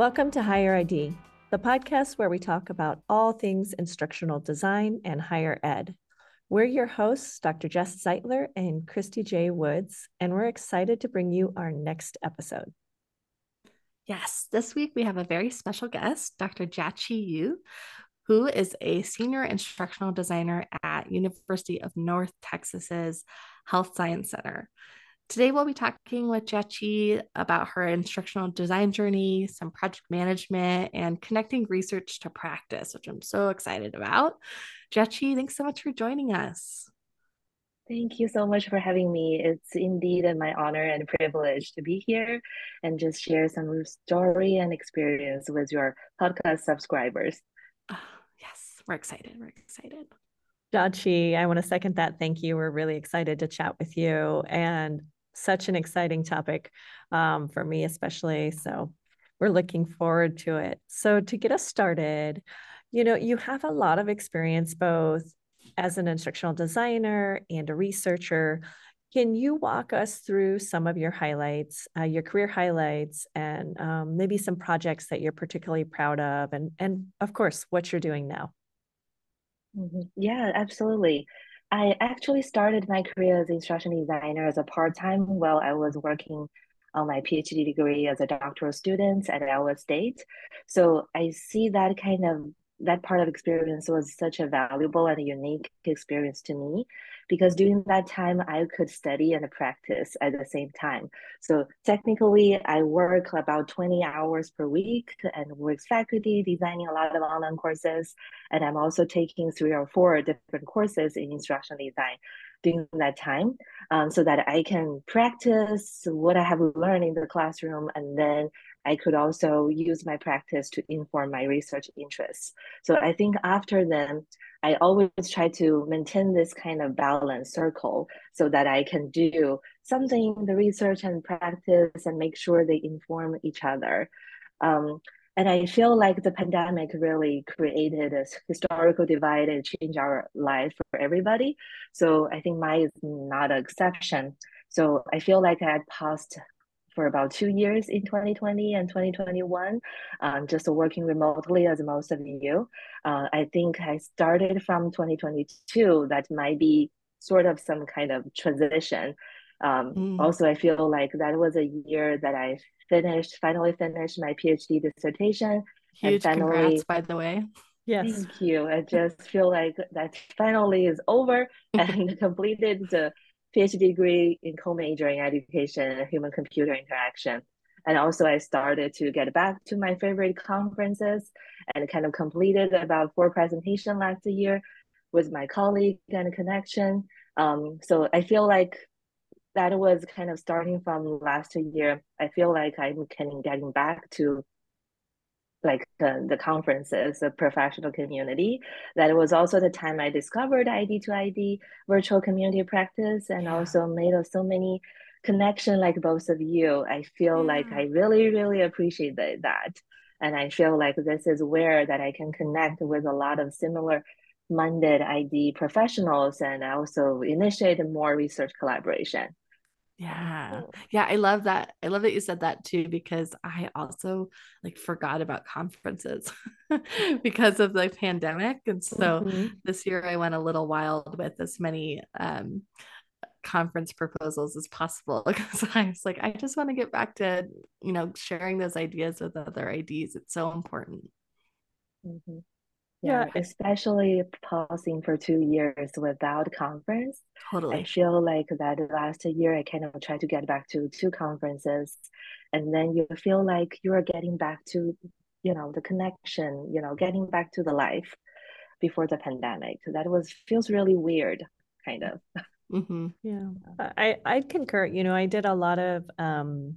Welcome to Higher ID, the podcast where we talk about all things instructional design and higher ed. We're your hosts, Dr. Jess Zeitler and Christy J. Woods, and we're excited to bring you our next episode. Yes, this week we have a very special guest, Dr. Jiaqi Yu, who is a senior instructional designer at University of North Texas's Health Science Center. Today, we'll be talking with Jiaqi about her instructional design journey, some project management, and connecting research to practice, which I'm so excited about. Jiaqi, thanks so much for joining us. Thank you so much for having me. It's indeed my honor and privilege to be here and just share some story and experience with your podcast subscribers. Oh, yes, we're excited. We're excited. Jiaqi, I want to second that. Thank you. We're really excited to chat with you. And such an exciting topic um, for me, especially. So we're looking forward to it. So, to get us started, you know, you have a lot of experience both as an instructional designer and a researcher. Can you walk us through some of your highlights, uh, your career highlights, and um, maybe some projects that you're particularly proud of, and and of course, what you're doing now? Mm-hmm. Yeah, absolutely. I actually started my career as instruction designer as a part-time while I was working on my PhD degree as a doctoral student at Iowa State. So I see that kind of that part of experience was such a valuable and unique experience to me because during that time I could study and practice at the same time. So technically, I work about 20 hours per week and with faculty designing a lot of online courses. And I'm also taking three or four different courses in instructional design during that time um, so that I can practice what I have learned in the classroom and then I could also use my practice to inform my research interests. So I think after then, I always try to maintain this kind of balance circle so that I can do something in the research and practice and make sure they inform each other. Um, and I feel like the pandemic really created a historical divide and changed our life for everybody. So I think mine is not an exception. So I feel like I passed for about two years in 2020 and 2021, um, just working remotely as most of you. Uh, I think I started from 2022. That might be sort of some kind of transition. Um, mm. Also, I feel like that was a year that I finished, finally finished my PhD dissertation. Huge and finally, congrats, by the way. Yes. Thank you. I just feel like that finally is over and completed the PhD degree in co-majoring education and human computer interaction. And also I started to get back to my favorite conferences and kind of completed about four presentations last year with my colleague and connection. Um, so I feel like that was kind of starting from last year. I feel like I'm kind of getting back to like the, the conferences, the professional community. That was also the time I discovered ID to ID virtual community practice and yeah. also made so many connection like both of you. I feel yeah. like I really, really appreciate that. And I feel like this is where that I can connect with a lot of similar minded ID professionals and also initiate more research collaboration. Yeah. Yeah, I love that. I love that you said that too because I also like forgot about conferences because of the pandemic and so mm-hmm. this year I went a little wild with as many um conference proposals as possible because I was like I just want to get back to, you know, sharing those ideas with other IDs. It's so important. Mm-hmm yeah, yeah, especially pausing for two years without conference. Totally. I feel like that last year I kind of tried to get back to two conferences and then you feel like you're getting back to, you know, the connection, you know, getting back to the life before the pandemic. That was feels really weird, kind of. Mm-hmm. Yeah. I, I concur. You know, I did a lot of um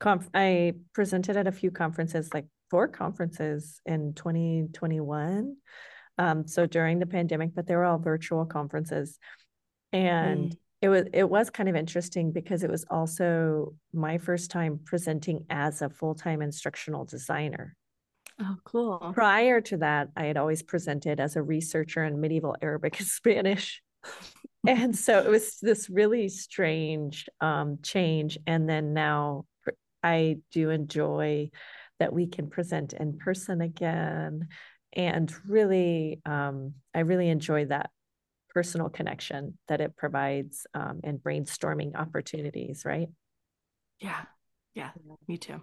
conf- I presented at a few conferences like four conferences in 2021. Um, so during the pandemic, but they were all virtual conferences. And mm. it was it was kind of interesting because it was also my first time presenting as a full-time instructional designer. Oh, cool. Prior to that, I had always presented as a researcher in medieval Arabic and Spanish. and so it was this really strange um, change. And then now I do enjoy that we can present in person again. And really, um, I really enjoy that personal connection that it provides um, and brainstorming opportunities, right? Yeah, yeah, me too.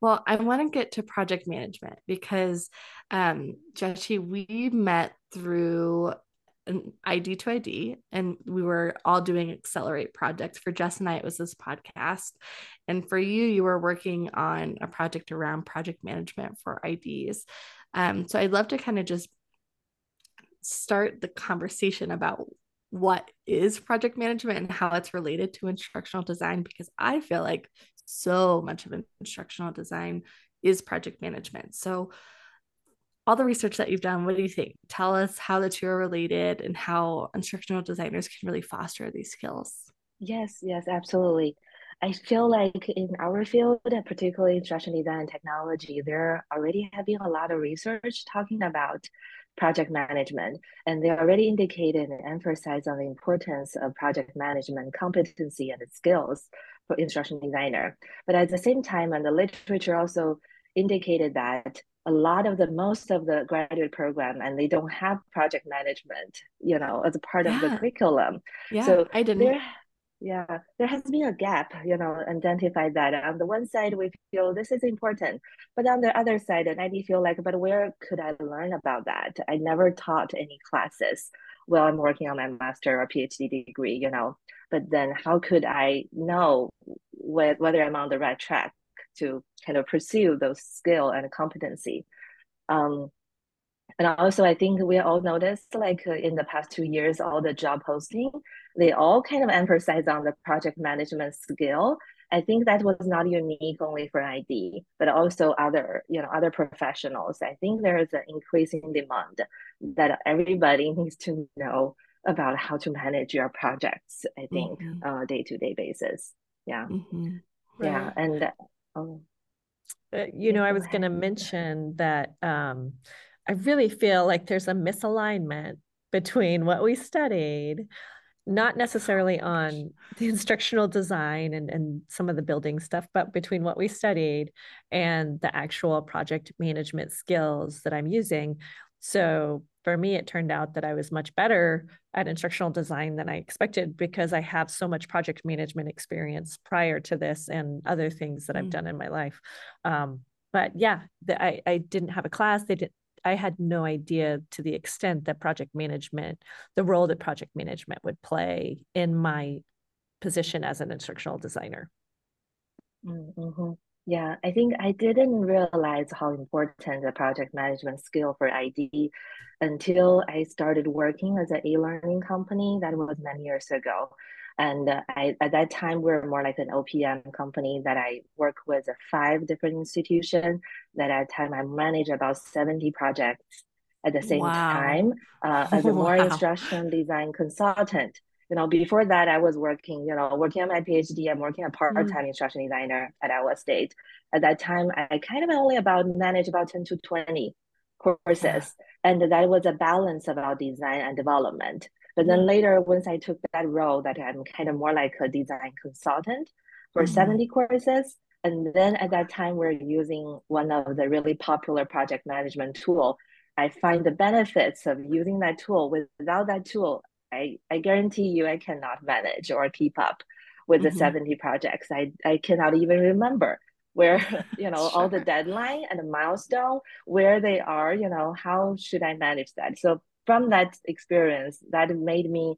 Well, I want to get to project management because, um, we met through an ID to ID, and we were all doing Accelerate projects. For Jess and I, it was this podcast. And for you, you were working on a project around project management for IDs. Um, so I'd love to kind of just start the conversation about what is project management and how it's related to instructional design because I feel like so much of instructional design is project management. So, all the research that you've done, what do you think? Tell us how the two are related and how instructional designers can really foster these skills. Yes, yes, absolutely. I feel like in our field, particularly instruction design and technology, there already been a lot of research talking about project management, and they already indicated and emphasized on the importance of project management competency and skills for instruction designer. But at the same time, and the literature also indicated that a lot of the most of the graduate program and they don't have project management, you know, as a part yeah. of the curriculum. Yeah, so I didn't. There, yeah, there has been a gap, you know, identified that on the one side we feel this is important, but on the other side, and I feel like, but where could I learn about that? I never taught any classes while I'm working on my master or PhD degree, you know, but then how could I know wh- whether I'm on the right track to kind of pursue those skill and competency? Um, and also, I think we all noticed, like uh, in the past two years, all the job posting, they all kind of emphasize on the project management skill. I think that was not unique only for ID, but also other, you know, other professionals. I think there is an increasing demand that everybody needs to know about how to manage your projects. I think mm-hmm. uh, day to day basis. Yeah, mm-hmm. right. yeah, and oh. Uh, you know, I was going to mention that um, I really feel like there's a misalignment between what we studied, not necessarily on the instructional design and, and some of the building stuff, but between what we studied and the actual project management skills that I'm using. So for me, it turned out that I was much better at instructional design than I expected because I have so much project management experience prior to this and other things that mm. I've done in my life. Um, but yeah, the, I, I didn't have a class. They didn't I had no idea to the extent that project management, the role that project management would play in my position as an instructional designer. Mm-hmm. Yeah, I think I didn't realize how important the project management skill for ID until I started working as an e-learning company. That was many years ago. And uh, I, at that time, we are more like an OPM company that I work with five different institutions. That at time I manage about 70 projects at the same wow. time uh, as a more wow. instruction design consultant. You know, before that, I was working, you know, working on my PhD. I'm working a part-time mm. instruction designer at Iowa State. At that time, I kind of only about managed about 10 to 20 courses. Yeah. And that was a balance about design and development. But then later, once I took that role, that I'm kind of more like a design consultant for mm-hmm. 70 courses. And then at that time, we're using one of the really popular project management tool. I find the benefits of using that tool. Without that tool, I, I guarantee you I cannot manage or keep up with mm-hmm. the 70 projects. I, I cannot even remember where you know sure. all the deadline and the milestone where they are you know how should i manage that so from that experience, that made me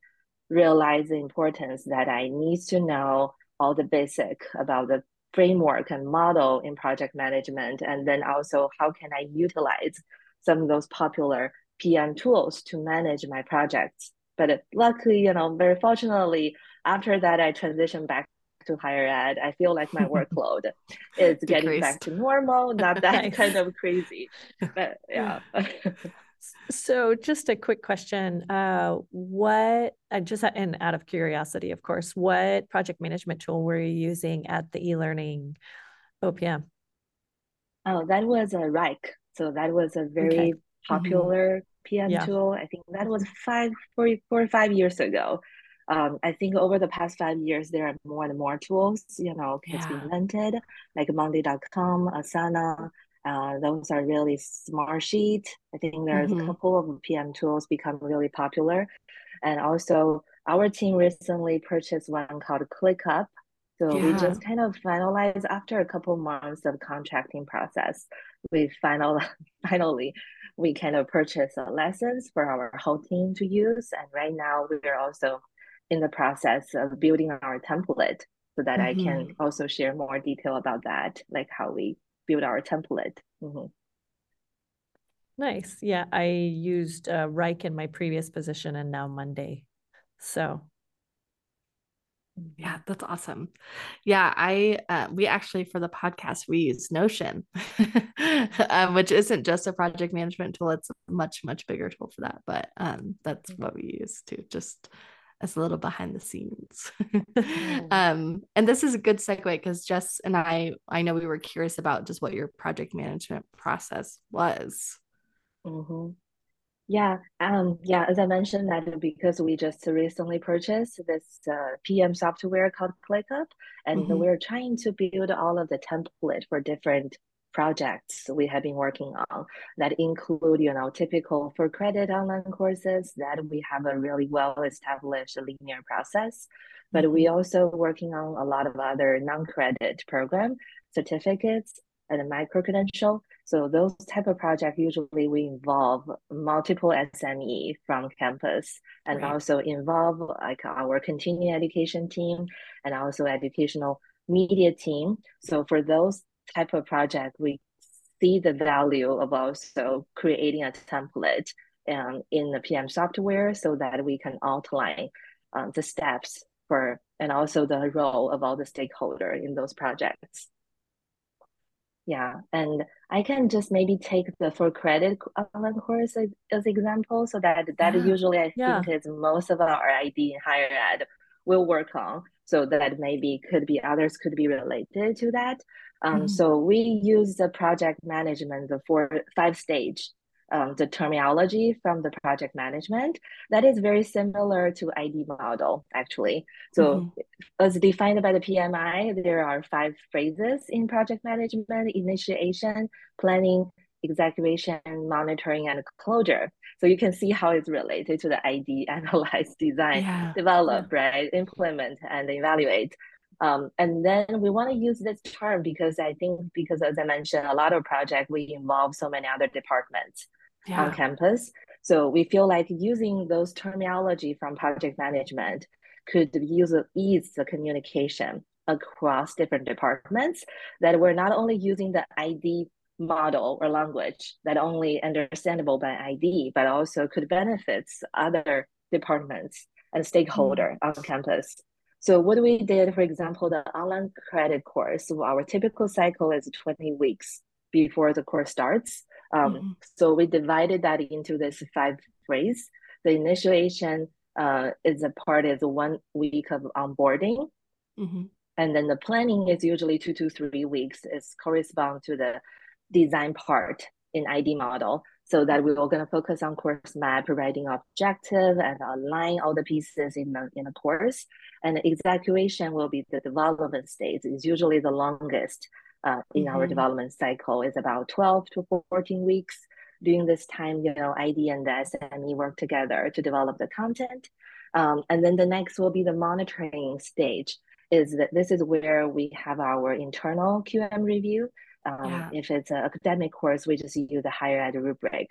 realize the importance that I need to know all the basic about the framework and model in project management, and then also how can I utilize some of those popular PM tools to manage my projects. But luckily, you know, very fortunately, after that, I transitioned back to higher ed. I feel like my workload is getting back to normal, not that nice. kind of crazy. But yeah. So, just a quick question. Uh, what, uh, just and out of curiosity, of course, what project management tool were you using at the e learning OPM? Oh, that was a Wrike. So, that was a very okay. Mm-hmm. popular. PM yeah. tool. I think that was five, four, four or five years ago. um, I think over the past five years, there are more and more tools, you know, has been invented, like Monday.com, Asana. Uh, those are really Smartsheet. I think there's mm-hmm. a couple of PM tools become really popular. And also our team recently purchased one called ClickUp. So yeah. we just kind of finalized after a couple months of contracting process. We final finally we kind of purchased lessons for our whole team to use. And right now we are also in the process of building our template so that mm-hmm. I can mm-hmm. also share more detail about that, like how we build our template. Mm-hmm. Nice. Yeah, I used uh, Wrike in my previous position and now Monday. So yeah, that's awesome. Yeah, I uh, we actually for the podcast we use Notion, um, which isn't just a project management tool; it's a much much bigger tool for that. But um, that's what we use too, just as a little behind the scenes. um, and this is a good segue because Jess and I, I know we were curious about just what your project management process was. Mm-hmm. Yeah, um, yeah. As I mentioned, that because we just recently purchased this uh, PM software called ClickUp, and mm-hmm. we're trying to build all of the template for different projects we have been working on that include, you know, typical for credit online courses that we have a really well established linear process. But mm-hmm. we also working on a lot of other non-credit program certificates and micro credential so those type of projects usually we involve multiple SME from campus and right. also involve like our continuing education team and also educational media team. So for those type of project, we see the value of also creating a template um, in the PM software so that we can outline um, the steps for and also the role of all the stakeholder in those projects. Yeah, and I can just maybe take the for credit online course as, as example, so that that yeah. usually I yeah. think is most of our ID in higher ed will work on. So that maybe could be others could be related to that. Um, mm. So we use the project management, the four five stage um, the terminology from the project management that is very similar to ID model actually. So mm-hmm. as defined by the PMI, there are five phases in project management, initiation, planning, execution, monitoring, and closure. So you can see how it's related to the ID, analyze, design, yeah. develop, yeah. right, implement, and evaluate. Um, and then we want to use this term because I think because as I mentioned, a lot of project we involve so many other departments yeah. on campus. So we feel like using those terminology from project management could use ease the communication across different departments that we're not only using the ID model or language that only understandable by ID, but also could benefit other departments and stakeholder mm. on campus. So what we did, for example, the online credit course, our typical cycle is 20 weeks before the course starts. Um, mm-hmm. So we divided that into this five phrase. The initiation uh, is a part is one week of onboarding. Mm-hmm. And then the planning is usually two to three weeks. It's correspond to the design part in ID model. So that we're all going to focus on course map, providing objective, and align all the pieces in the in the course. And the execution will be the development stage. It's usually the longest uh, in mm-hmm. our development cycle is about 12 to 14 weeks. During this time, you know, ID and the SME work together to develop the content. Um, and then the next will be the monitoring stage is that this is where we have our internal QM review. Um, yeah. If it's an academic course, we just use the higher ed rubric.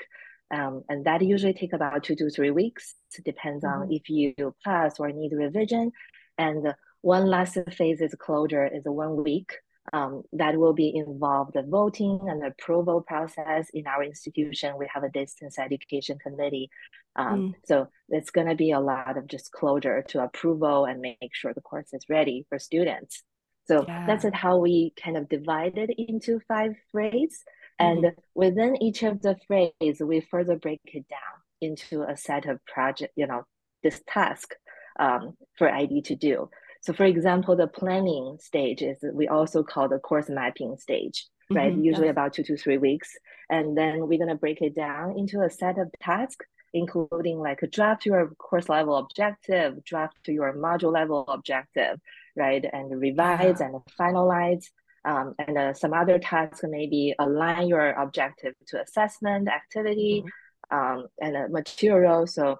Um, and that usually take about two to three weeks. It depends mm-hmm. on if you pass or need revision. And one last phase is closure is one week um, that will be involved the voting and the approval process in our institution. We have a distance education committee. Um, mm. So it's going to be a lot of just closure to approval and make sure the course is ready for students. So yeah. that's how we kind of divided into five phrases. And mm-hmm. within each of the phrase, we further break it down into a set of project, you know, this task um, for ID to do. So for example, the planning stage is we also call the course mapping stage, right? Mm-hmm, Usually about two to three weeks. And then we're gonna break it down into a set of tasks including like a draft your course level objective, draft to your module level objective, right? And revise yeah. and finalize. Um, and uh, some other tasks maybe align your objective to assessment activity mm-hmm. um, and uh, material. So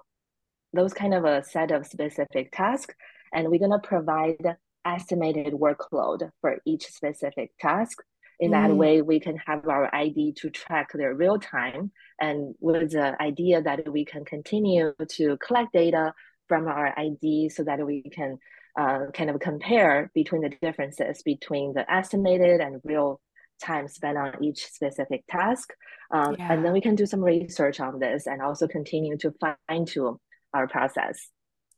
those kind of a set of specific tasks. And we're gonna provide estimated workload for each specific task. In that mm. way, we can have our ID to track their real time and with the idea that we can continue to collect data from our ID so that we can uh, kind of compare between the differences between the estimated and real time spent on each specific task. Um, yeah. And then we can do some research on this and also continue to fine tune our process.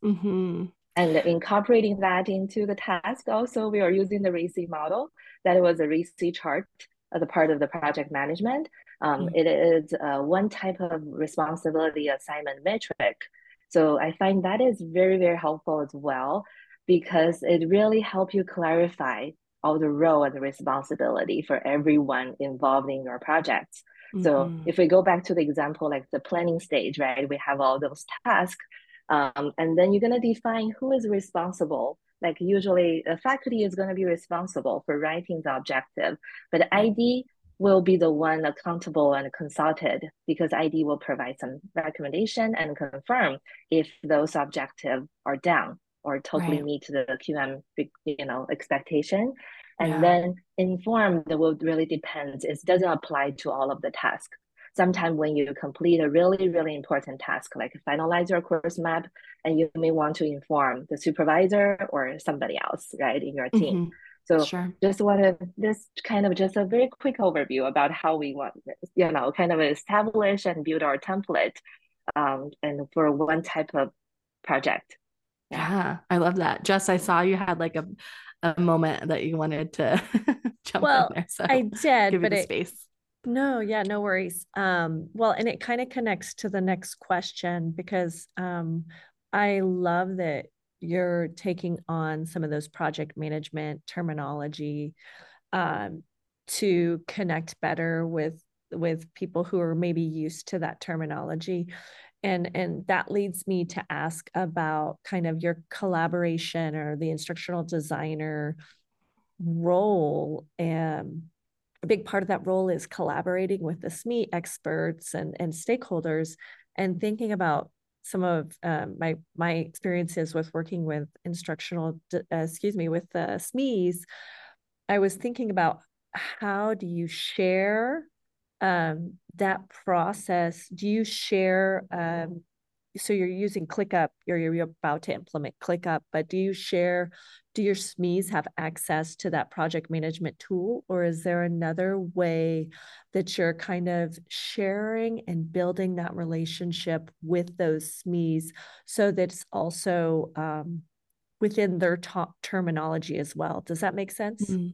Mm-hmm. And incorporating that into the task, also we are using the RACI model. That was a RACI chart as a part of the project management. Um, mm-hmm. it is uh, one type of responsibility assignment metric. So I find that is very, very helpful as well because it really helps you clarify all the role and the responsibility for everyone involved in your projects. Mm-hmm. So if we go back to the example, like the planning stage, right, we have all those tasks, um, and then you're gonna define who is responsible. Like usually, the faculty is gonna be responsible for writing the objective, but ID will be the one accountable and consulted because ID will provide some recommendation and confirm if those objectives are down or totally right. meet the QM, you know, expectation. And yeah. then informed will really depends. It doesn't apply to all of the tasks. Sometimes when you complete a really, really important task, like finalize your course map, and you may want to inform the supervisor or somebody else, right, in your team. Mm-hmm. So sure. just want to this kind of just a very quick overview about how we want, you know, kind of establish and build our template, um, and for one type of project. Yeah, I love that. Jess, I saw you had like a a moment that you wanted to jump well, in there. So I did, but it, a space. No, yeah, no worries. Um, well, and it kind of connects to the next question because um, I love that you're taking on some of those project management terminology um, to connect better with with people who are maybe used to that terminology and and that leads me to ask about kind of your collaboration or the instructional designer role and a big part of that role is collaborating with the SME experts and, and stakeholders and thinking about some of um, my my experiences with working with instructional uh, excuse me with the SMEs I was thinking about how do you share um, that process, do you share? Um, so you're using ClickUp, you're, you're about to implement ClickUp, but do you share? Do your SMEs have access to that project management tool, or is there another way that you're kind of sharing and building that relationship with those SMEs so that it's also um, within their top terminology as well? Does that make sense? Mm-hmm.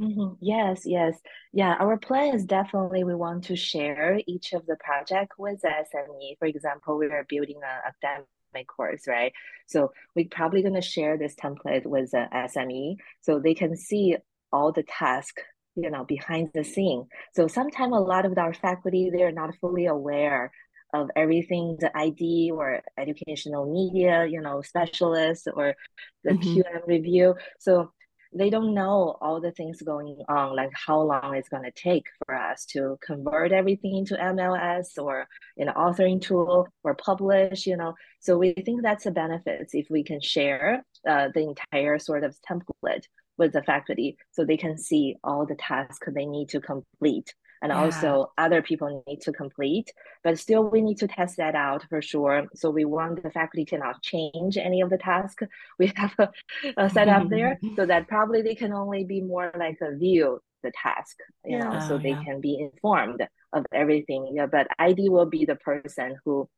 Mm-hmm. Yes, yes. Yeah, our plan is definitely we want to share each of the project with SME. For example, we are building an academic course, right? So we're probably going to share this template with the SME so they can see all the tasks you know behind the scene so sometimes a lot of our faculty they're not fully aware of everything the id or educational media you know specialists or the mm-hmm. qm review so they don't know all the things going on, like how long it's going to take for us to convert everything into MLS or an authoring tool or publish, you know. So we think that's a benefit if we can share uh, the entire sort of template with the faculty so they can see all the tasks they need to complete and yeah. also other people need to complete. But still, we need to test that out for sure. So we want the faculty cannot change any of the tasks we have a, a set up there, so that probably they can only be more like a view the task, you yeah. know, so oh, they yeah. can be informed of everything. Yeah, but ID will be the person who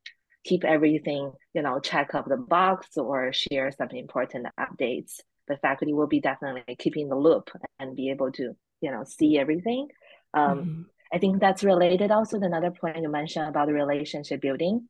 keep everything, you know, check up the box or share some important updates. The faculty will be definitely keeping the loop and be able to, you know, see everything. Um, mm-hmm. I think that's related also to another point you mentioned about the relationship building.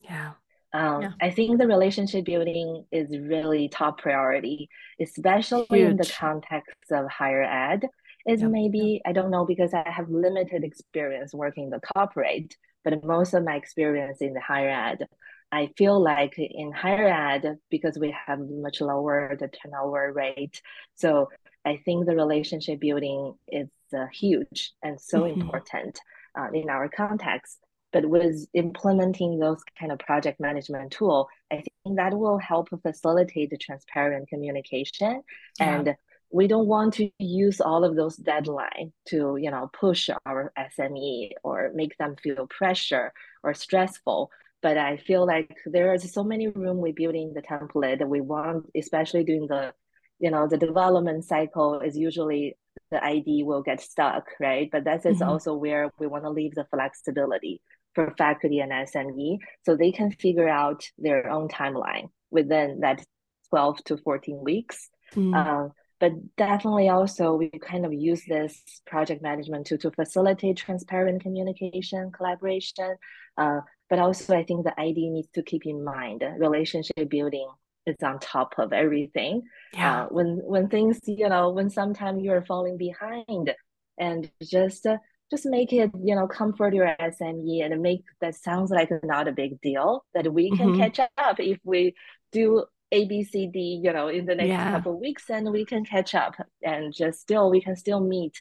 Yeah. Um, yeah. I think the relationship building is really top priority, especially Huge. in the context of higher ed. is yep. maybe I don't know because I have limited experience working in the corporate, but most of my experience in the higher ed, I feel like in higher ed because we have much lower the turnover rate, so I think the relationship building is uh, huge and so mm-hmm. important uh, in our context. But with implementing those kind of project management tool, I think that will help facilitate the transparent communication yeah. and we don't want to use all of those deadline to you know push our sme or make them feel pressure or stressful but i feel like there is so many room we building the template that we want especially during the you know the development cycle is usually the id will get stuck right but that is mm-hmm. also where we want to leave the flexibility for faculty and sme so they can figure out their own timeline within that 12 to 14 weeks mm. uh, but definitely also we kind of use this project management to, to facilitate transparent communication collaboration uh, but also i think the id needs to keep in mind relationship building is on top of everything yeah. Uh, when when things you know when sometimes you're falling behind and just uh, just make it you know comfort your sme and make that sounds like not a big deal that we can mm-hmm. catch up if we do a B C D, you know, in the next yeah. couple weeks, and we can catch up and just still we can still meet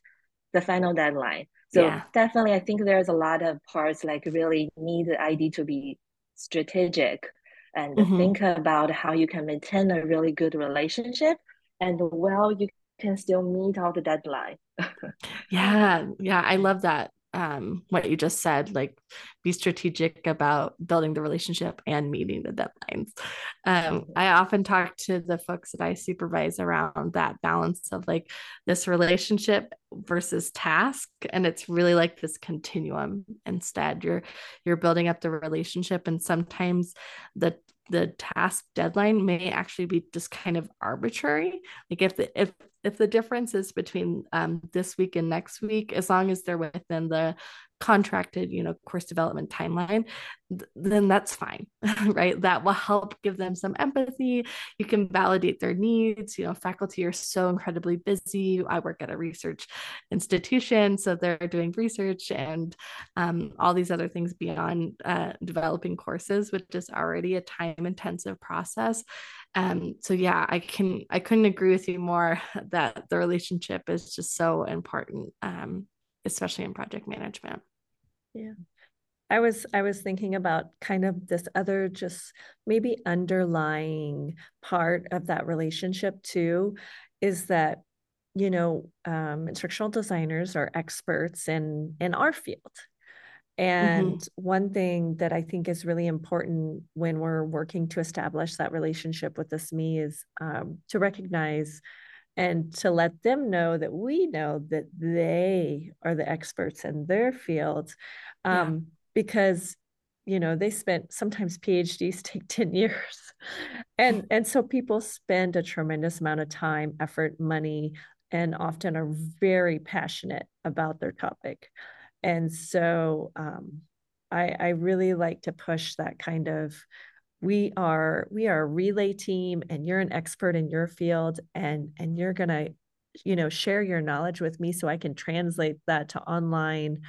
the final deadline. So yeah. definitely, I think there's a lot of parts like really need the ID to be strategic and mm-hmm. think about how you can maintain a really good relationship and well you can still meet all the deadline. yeah, yeah, I love that um, what you just said, like be strategic about building the relationship and meeting the deadlines. Um. I often talk to the folks that I supervise around that balance of like this relationship versus task, and it's really like this continuum. Instead, you're you're building up the relationship, and sometimes the the task deadline may actually be just kind of arbitrary. Like if the if if the difference is between um, this week and next week, as long as they're within the contracted, you know, course development timeline, th- then that's fine, right? That will help give them some empathy. You can validate their needs. You know, faculty are so incredibly busy. I work at a research institution, so they're doing research and um, all these other things beyond uh, developing courses, which is already a time intensive process. Um, so yeah, I can I couldn't agree with you more that the relationship is just so important, um, especially in project management. Yeah. I was I was thinking about kind of this other just maybe underlying part of that relationship too is that you know um, instructional designers are experts in in our field and mm-hmm. one thing that I think is really important when we're working to establish that relationship with the SME is um, to recognize and to let them know that we know that they are the experts in their field um, yeah. because you know they spent sometimes phds take 10 years and and so people spend a tremendous amount of time effort money and often are very passionate about their topic and so um, I, I really like to push that kind of we are we are a relay team and you're an expert in your field and and you're going to you know share your knowledge with me so i can translate that to online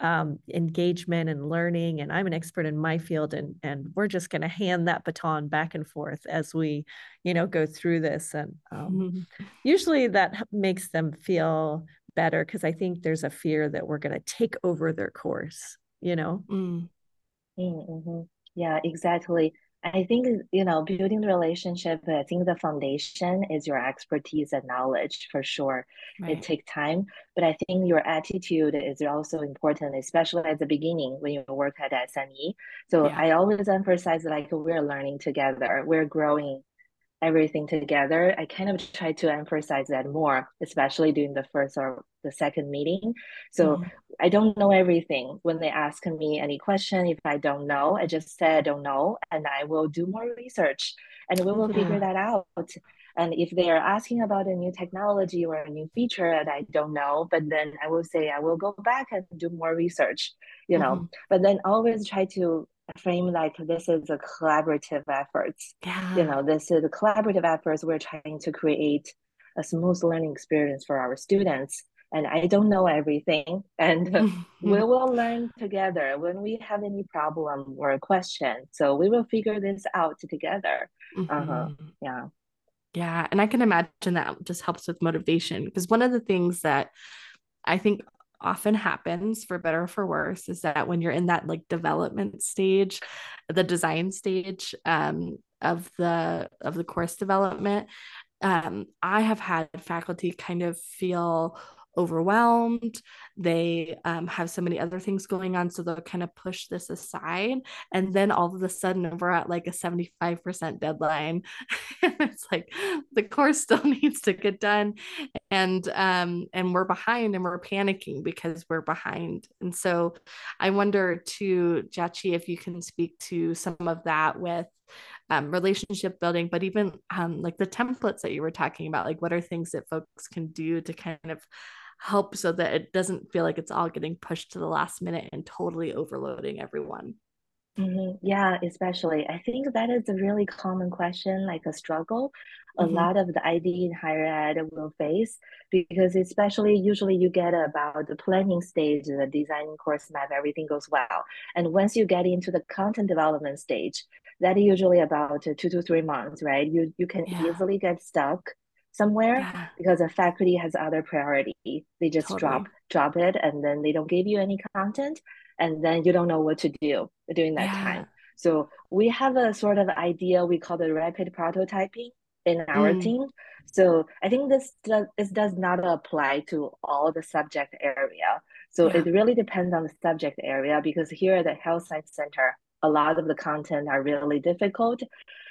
um, engagement and learning and i'm an expert in my field and and we're just going to hand that baton back and forth as we you know go through this and um, mm-hmm. usually that makes them feel better because I think there's a fear that we're going to take over their course, you know? Mm. Mm-hmm. Yeah, exactly. I think, you know, building the relationship, I think the foundation is your expertise and knowledge for sure. Right. It takes time, but I think your attitude is also important, especially at the beginning when you work at SME. So yeah. I always emphasize like we're learning together, we're growing everything together, I kind of try to emphasize that more, especially during the first or the second meeting. So mm-hmm. I don't know everything. When they ask me any question, if I don't know, I just say I don't know, and I will do more research, and we will yeah. figure that out. And if they are asking about a new technology or a new feature that I don't know, but then I will say I will go back and do more research, you know. Mm-hmm. But then always try to frame like this is a collaborative efforts. Yeah. You know, this is a collaborative efforts. We're trying to create a smooth learning experience for our students. and I don't know everything. And we will learn together when we have any problem or question. So we will figure this out together. Uh-huh. Mhm. Yeah. Yeah, and I can imagine that just helps with motivation because one of the things that I think often happens for better or for worse is that when you're in that like development stage, the design stage um, of the of the course development, um, I have had faculty kind of feel overwhelmed. They um, have so many other things going on. So they'll kind of push this aside. And then all of a sudden, we're at like a 75% deadline. it's like the course still needs to get done. And um, and we're behind and we're panicking because we're behind. And so I wonder to Jiaqi if you can speak to some of that with um, relationship building, but even um, like the templates that you were talking about, like what are things that folks can do to kind of help so that it doesn't feel like it's all getting pushed to the last minute and totally overloading everyone. Mm-hmm. Yeah, especially. I think that is a really common question, like a struggle a Mhm. lot of the ID in higher ed will face because especially usually you get about the planning stage, the designing course map, everything goes well. And once you get into the content development stage, that usually about two to three months, right? You you can Yeah. easily get stuck somewhere Yeah, because the faculty has other priority. They just drop drop it and then they don't give you any content and then you don't know what to do during that Yeah. time. So we have a sort of idea we call the rapid prototyping in our Mm, team. So I think this does, this does not apply to all the subject area. So yeah. it really depends on the subject area because here at the Health Science Center, a lot of the content are really difficult.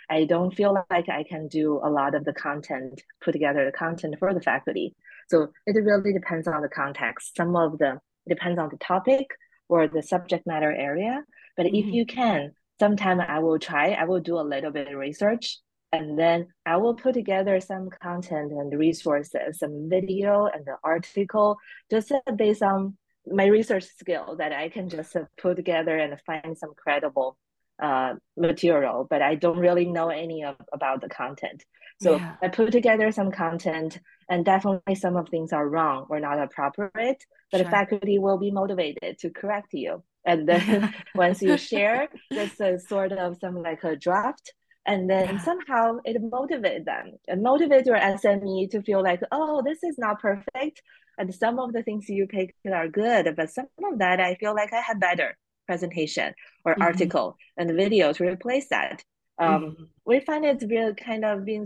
I don't feel like I can do a lot of the content, put together the content for the faculty. So it really depends on the context. Some of the depends on the topic or the subject matter area. But if Mhm. you can, sometime I will try, I will do a little bit of research and then I will put together some content and resources, some video and the article, just based on my research skill that I can just put together and find some credible uh, material, but I don't really know any of about the content. So Yeah. I put together some content, and definitely some of things are wrong or not appropriate, but the faculty will be motivated to correct you. And then once you share, this is sort of some like a draft and then Yeah. somehow it motivates them and motivate your SME to feel like, oh, this is not perfect. And some of the things you picked are good, but some of that I feel like I had better presentation or Mhm. article and video to replace that. Um, Mhm. we find it's really kind of being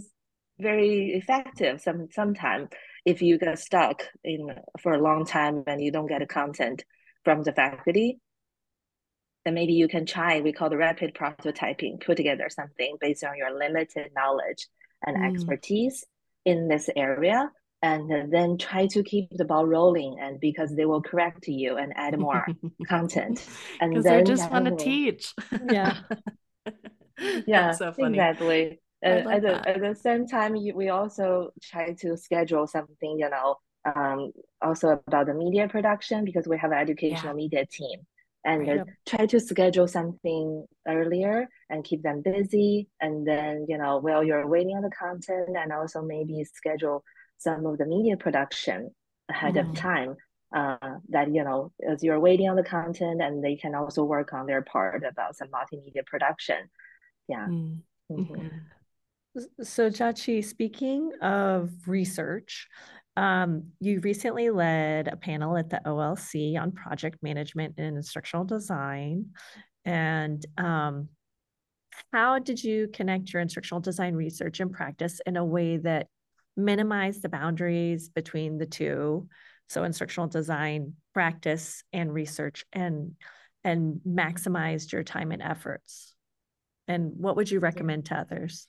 very effective some sometimes if you get stuck in for a long time and you don't get the content from the faculty then maybe you can try we call the rapid prototyping put together something based on your limited knowledge and Mm. expertise in this area and then try to keep the ball rolling and because they will correct you and add more content and Because they just want to teach. Yeah. yeah so funny. exactly I and at the, at the same time we also try to schedule something you know um, also about the media production because we have an educational Yeah. media team and Right. try to schedule something earlier and keep them busy and then you know while you're waiting on the content and also maybe schedule some of the media production ahead of Mhm. time uh, that you know as you're waiting on the content and they can also work on their part about some multimedia production yeah Mm. Mhm. Mhm. So, Jiaqi, speaking of research, um, you recently led a panel at the OLC on project management and instructional design. And um, how did you connect your instructional design research and practice in a way that minimized the boundaries between the two? So, instructional design practice and research, and and maximized your time and efforts. And what would you recommend to others?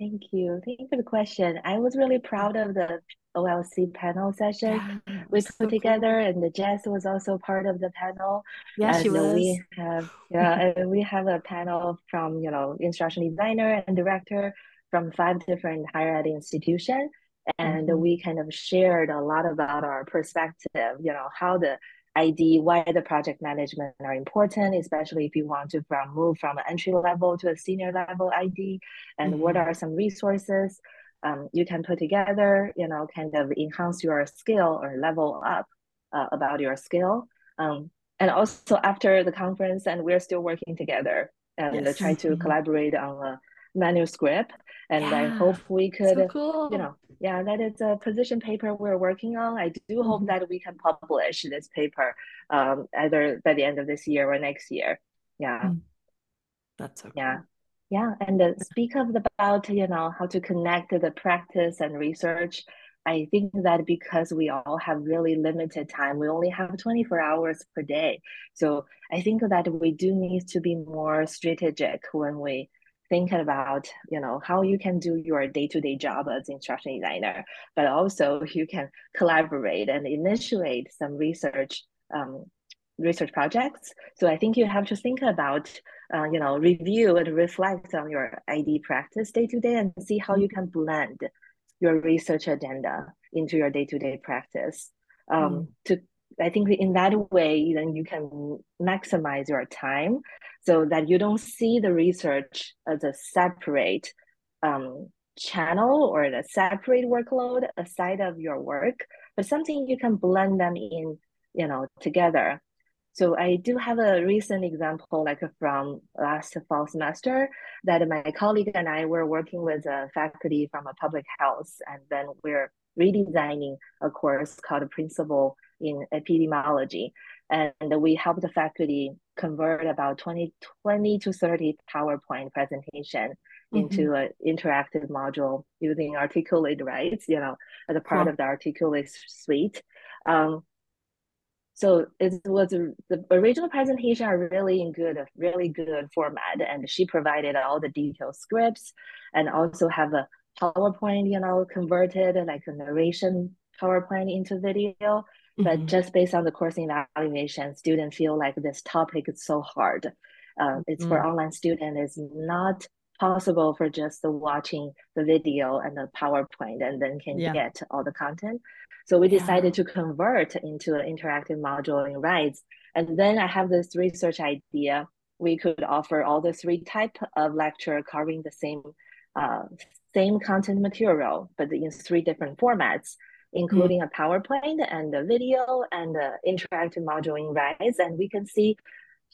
Thank you. Thank you for the question. I was really proud of the OLC panel session Yeah, we put so together, cool. and the Jess was also part of the panel. Yeah, she And was. we have yeah, we have a panel from you know instructional designer and director from five different higher ed institutions, and Mhm. we kind of shared a lot about our perspective. You know how the ID, why the project management are important, especially if you want to from move from an entry level to a senior level ID, and what Mhm. are some resources um, you can put together, you know, kind of enhance your skill or level up uh, about your skill. Um, and also after the conference, and we're still working together and yes. try to mm-hmm. collaborate on a manuscript. And yeah. I hope we could, so cool. you know, yeah, that is a position paper we're working on. I do hope mm-hmm. that we can publish this paper um, either by the end of this year or next year. Yeah. Mm. That's okay. Yeah. Yeah, and uh, speak of about you know how to connect the practice and research. I think that because we all have really limited time, we only have 24 hours per day. So I think that we do need to be more strategic when we think about you know how you can do your day-to-day job as instruction designer, but also you can collaborate and initiate some research um, research projects. So I think you have to think about, uh, you know, review and reflect on your ID practice day to day and see how you can blend your research agenda into your day to day practice. Um, mm. To I think in that way, then you can maximize your time so that you don't see the research as a separate um, channel or a separate workload aside of your work, but something you can blend them in, you know, together. So I do have a recent example, like from last fall semester, that my colleague and I were working with a faculty from a public health, and then we're redesigning a course called Principle in Epidemiology. And we helped the faculty convert about 20, 20 to 30 PowerPoint presentation mm-hmm. into an interactive module using Articulate Rise, you know, as a part cool. of the Articulate suite. Um, so it was the original presentation are really in good, really good format, and she provided all the detailed scripts, and also have a PowerPoint, you know, converted like a narration PowerPoint into video. Mm-hmm. But just based on the course evaluation, students feel like this topic is so hard. Uh, it's mm-hmm. for online student. It's not possible for just watching the video and the PowerPoint and then can yeah. get all the content. So we decided yeah. to convert into an interactive module in Rise. And then I have this research idea. We could offer all the three type of lecture covering the same uh, same content material, but in three different formats, including mm. a PowerPoint and a video and an interactive module in Rise. And we can see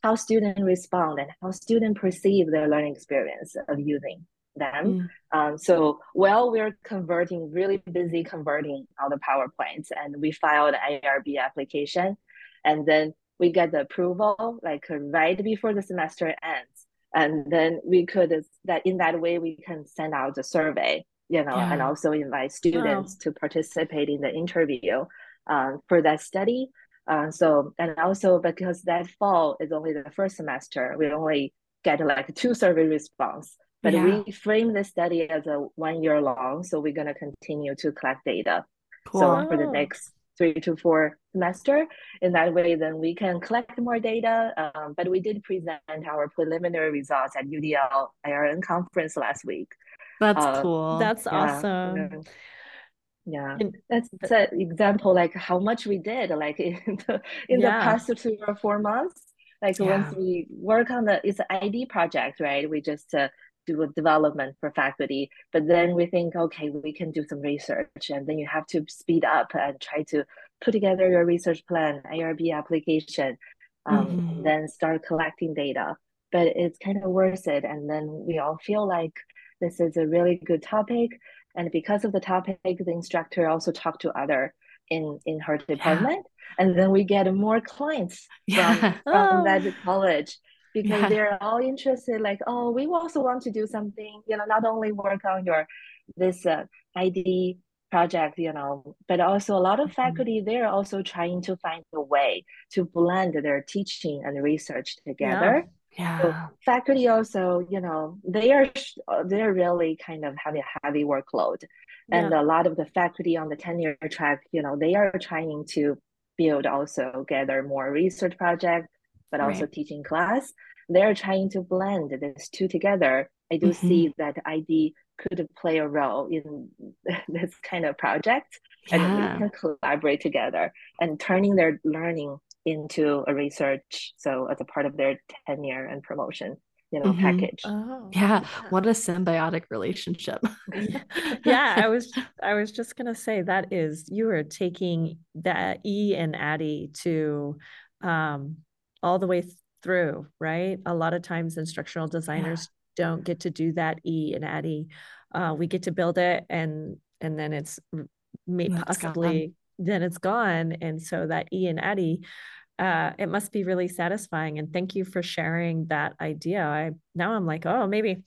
how students respond and how students perceive their learning experience of using them. Mm. Um, so while we're converting, really busy converting all the PowerPoints, and we filed IRB application, and then we get the approval like right before the semester ends, and then we could that in that way we can send out the survey, you know, yeah. and also invite students wow. to participate in the interview um, for that study. Uh, so and also because that fall is only the first semester, we only get like two survey response but yeah. we frame the study as a one year long, so we're gonna continue to collect data. Cool. So for the next three to four semester, in that way, then we can collect more data. Um, but we did present our preliminary results at UDL IRN conference last week. That's uh, cool. That's yeah, awesome. yeah that's, that's an example like how much we did like in the in yeah. the past three or four months like yeah. once we work on the it's an id project right we just uh, do a development for faculty but then we think okay we can do some research and then you have to speed up and try to put together your research plan irb application um, mm-hmm. then start collecting data but it's kind of worth it and then we all feel like this is a really good topic and because of the topic the instructor also talked to other in in her department yeah. and then we get more clients yeah. from, from oh. that college because yeah. they're all interested like oh we also want to do something you know not only work on your this uh, id project you know but also a lot of mm-hmm. faculty they're also trying to find a way to blend their teaching and research together yeah. So faculty also you know they are they're really kind of having a heavy workload and yeah. a lot of the faculty on the tenure track you know they are trying to build also gather more research projects but also right. teaching class. They're trying to blend these two together. I do mm-hmm. see that ID could play a role in this kind of project yeah. and we can collaborate together and turning their learning into a research so as a part of their tenure and promotion you know, Mhm. package. Oh, Yeah, what a symbiotic relationship. yeah, I was I was just gonna say that is you are taking that E and ADDIE to um all the way through, right? A lot of times instructional designers don't get to do that E and ADDIE. Uh, we get to build it and and then it's r- may And it's possibly then it's gone. And so that E and ADDIE, uh, it must be really satisfying. And thank you for sharing that idea. I now I'm like, oh, maybe,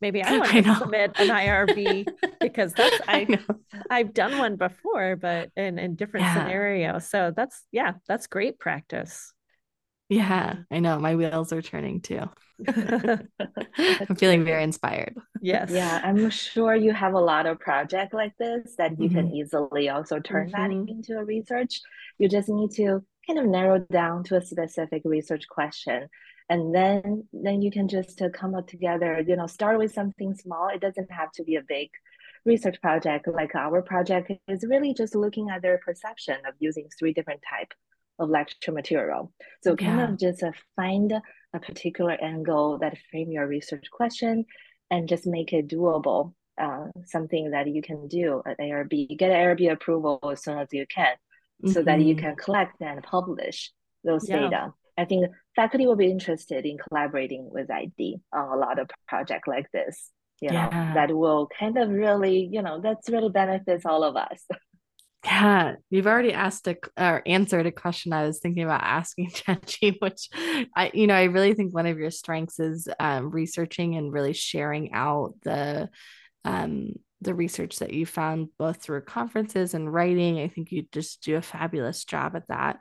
maybe I want to submit an IRB because that's I I. I've done one before, but in in different Yeah. scenarios. So that's yeah, that's great practice. Yeah, I know. My wheels are turning too. I'm feeling very inspired. Yes. Yeah, I'm sure you have a lot of projects like this that you can Mhm. easily also turn that Mhm. into a research. You just need to kind of narrow down to a specific research question. And then then you can just uh, come up together, you know, start with something small. It doesn't have to be a big research project. Like our project is really just looking at their perception of using three different type of lecture material. So kind Yeah. of just uh, find a particular angle that frame your research question and just make it doable, uh, something that you can do at IRB, get IRB approval as soon as you can, so that you Mhm. can collect and publish those Yeah. data. I think faculty will be interested in collaborating with ID on a lot of projects like this. You know, Yeah. that will kind of really, you know, that's really benefits all of us. Yeah, you've already asked a or answered a question I was thinking about asking Jiaqi, which I, you know, I really think one of your strengths is um, researching and really sharing out the um, the research that you found both through conferences and writing. I think you just do a fabulous job at that.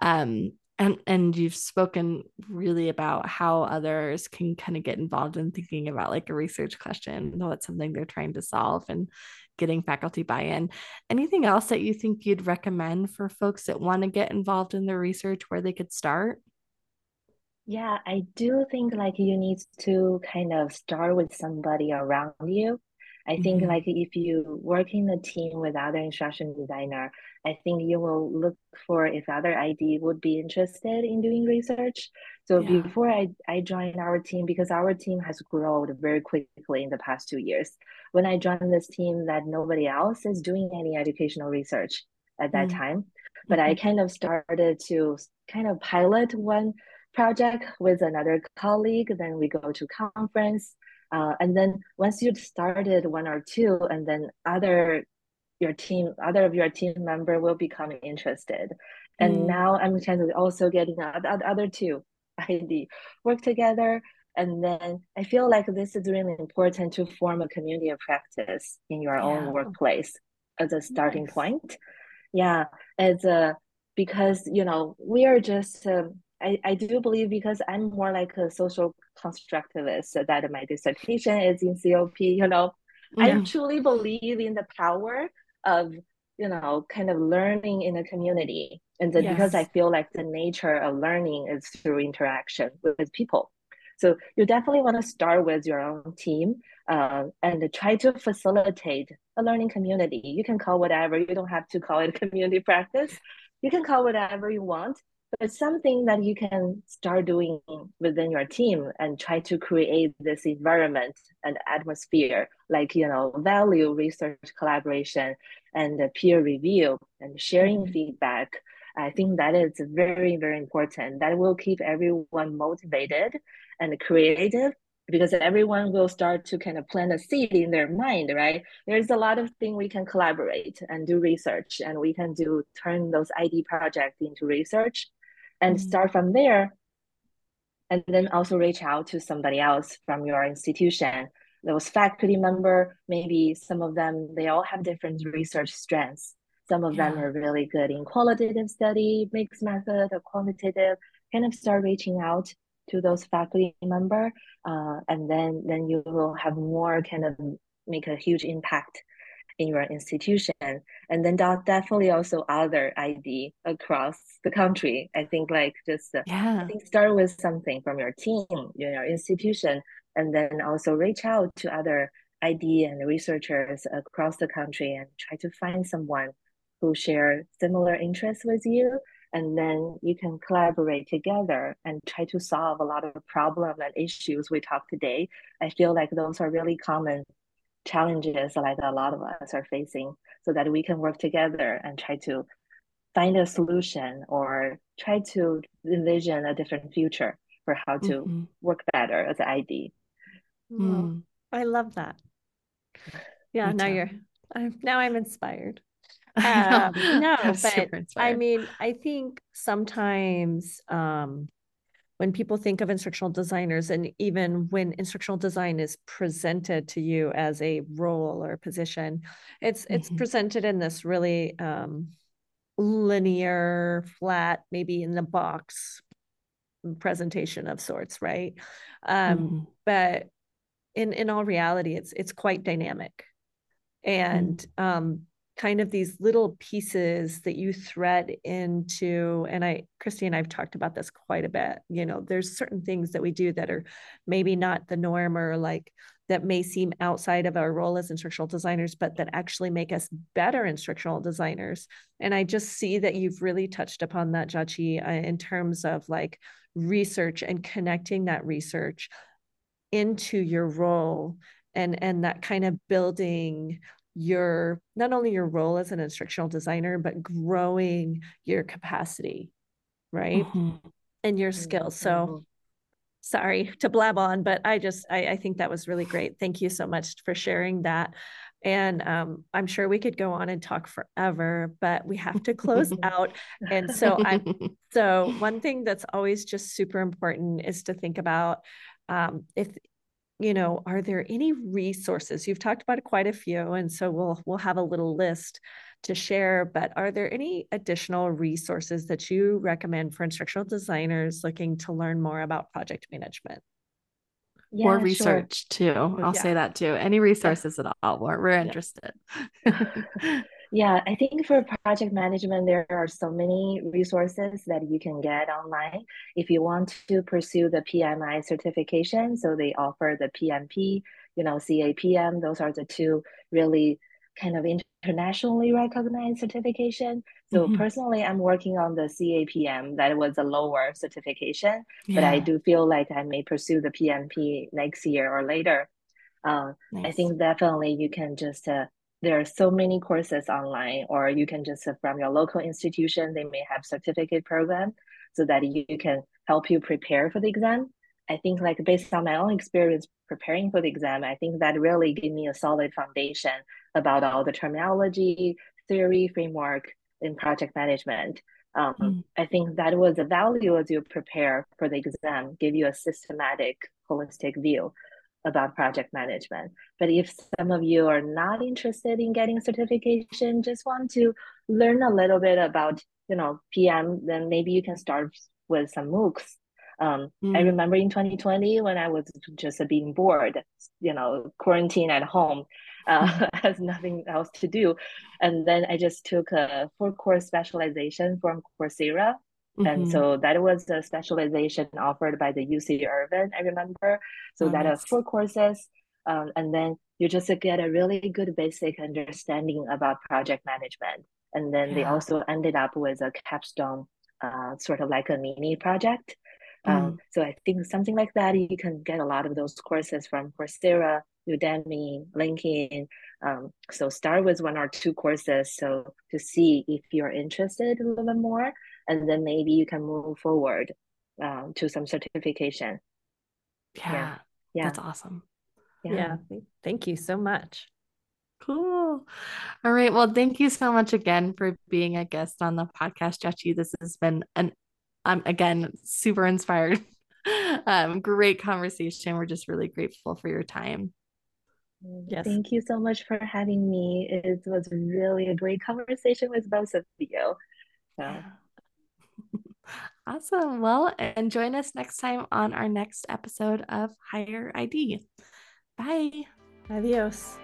Um, and and you've spoken really about how others can kind of get involved in thinking about like a research question, what's something they're trying to solve, and getting faculty buy-in. Anything else that you think you'd recommend for folks that want to get involved in their research where they could start? Yeah, I do think like you need to kind of start with somebody around you. I think Mhm. like if you work in a team with other instruction designer, I think you will look for if other ID would be interested in doing research. So Yeah. before I, I joined our team, because our team has grown very quickly in the past two years. When I joined this team, that nobody else is doing any educational research at that Mm. time. But I Mhm. kind of started to kind of pilot one project with another colleague. Then we go to conference. Uh, and then once you've started one or two, and then other your team, other of your team member will become interested. And Mm. now I'm kind of also getting other, other two ID work together. And then I feel like this is really important to form a community of practice in your Yeah. own workplace as a starting Nice. point. Yeah, as a because you know we are just um, I, I do believe because I'm more like a social constructivist that my dissertation is in COP, you know, I Mhm. truly believe in the power of, you know, kind of learning in a community. And then because I feel like the nature of learning is through interaction with people. So you definitely want to start with your own team uh, and try to facilitate a learning community. You can call whatever, you don't have to call it community practice. You can call whatever you want, but it's something that you can start doing within your team and try to create this environment and atmosphere, like, you know, value research collaboration and peer review and sharing Mhm. feedback. I think that is very, very important. That will keep everyone motivated and creative because everyone will start to kind of plant a seed in their mind, right? There's a lot of things we can collaborate and do research, and we can do turn those ID projects into research and Mhm. start from there. And then also reach out to somebody else from your institution. Those faculty member, maybe some of them, they all have different research strengths. Some of them are really good in qualitative study, mixed method, or quantitative. Kind of start reaching out to those faculty member, uh, and then then you will have more kind of make a huge impact in your institution, and then definitely also other ID across the country. I think like just uh, I Yeah. think start with something from your team, your institution, and then also reach out to other ID and researchers across the country and try to find someone who share similar interests with you and then you can collaborate together and try to solve a lot of problems and issues we talk today. I feel like those are really common challenges like a lot of us are facing so that we can work together and try to find a solution or try to envision a different future for how to mm-hmm. work better as an ID. Mm. I love that. Yeah, Me now too. you're I'm, now I'm inspired. Um, no, but I mean, I think sometimes um, when people think of instructional designers, and even when instructional design is presented to you as a role or a position, it's mm-hmm. it's presented in this really um, linear, flat, maybe in the box presentation of sorts, right? Um, mm-hmm. But in in all reality, it's it's quite dynamic, and mm-hmm. um, kind of these little pieces that you thread into and i christy and i've talked about this quite a bit you know there's certain things that we do that are maybe not the norm or like that may seem outside of our role as instructional designers but that actually make us better instructional designers. And i just see that you've really touched upon that Jiaqi uh, in terms of like research and connecting that research into your role and and that kind of building your not only your role as an instructional designer but growing your capacity right? Mm-hmm. and your skills. So sorry to blab on but i just I, I think that was really great. Thank you so much for sharing that. And um, i'm sure we could go on and talk forever but we have to close out. And so i so one thing that's always just super important is to think about um, if you know, are there any resources? You've talked about quite a few, and so we'll we'll have a little list to share. But are there any additional resources that you recommend for instructional designers looking to learn more about project management? Yeah, or research sure. too. I'll yeah. say that too. Any resources yeah. at all, we're, we're interested. Yeah, I think for project management, there are so many resources that you can get online. If you want to pursue the PMI certification, so they offer the PMP, you know, CAPM, those are the two really kind of internationally recognized certification. So mm-hmm. personally, I'm working on the CAPM. That was a lower certification, yeah. but I do feel like I may pursue the PMP next year or later. Uh, nice. I think definitely you can just uh, there are so many courses online or you can just uh, from your local institution they may have certificate program so that you can help you prepare for the exam. I think like based on my own experience preparing for the exam i think that really gave me a solid foundation about all the terminology theory framework in project management. Um, mm. i think that was a value as you prepare for the exam give you a systematic holistic view about project management. But if some of you are not interested in getting certification, just want to learn a little bit about, you know, PM, then maybe you can start with some MOOCs. Um, mm. I remember in 2020 when I was just being bored, you know, quarantine at home, uh, mm. has nothing else to do. And then I just took a four course specialization from Coursera Mm-hmm. And so that was a specialization offered by the UC Irvine, I remember. So oh, that nice. are four courses. Um, and then you just get a really good basic understanding about project management. And then yeah. they also ended up with a capstone, uh, sort of like a mini project. Um, mm. Um, so I think something like that, you can get a lot of those courses from Coursera, Udemy, LinkedIn. Um, so start with one or two courses so to see if you're interested a little bit more and then maybe you can move forward um, to some certification. Yeah. yeah. yeah. That's awesome. Yeah. yeah. Thank you so much. Cool. All right. Well, thank you so much again for being a guest on the podcast, Jiaqi. This has been an I'm again super inspired. um, great conversation. We're just really grateful for your time. Yes. Thank you so much for having me. It was really a great conversation with both of you. So. Awesome. Well, and join us next time on our next episode of Higher ID. Bye. Adios.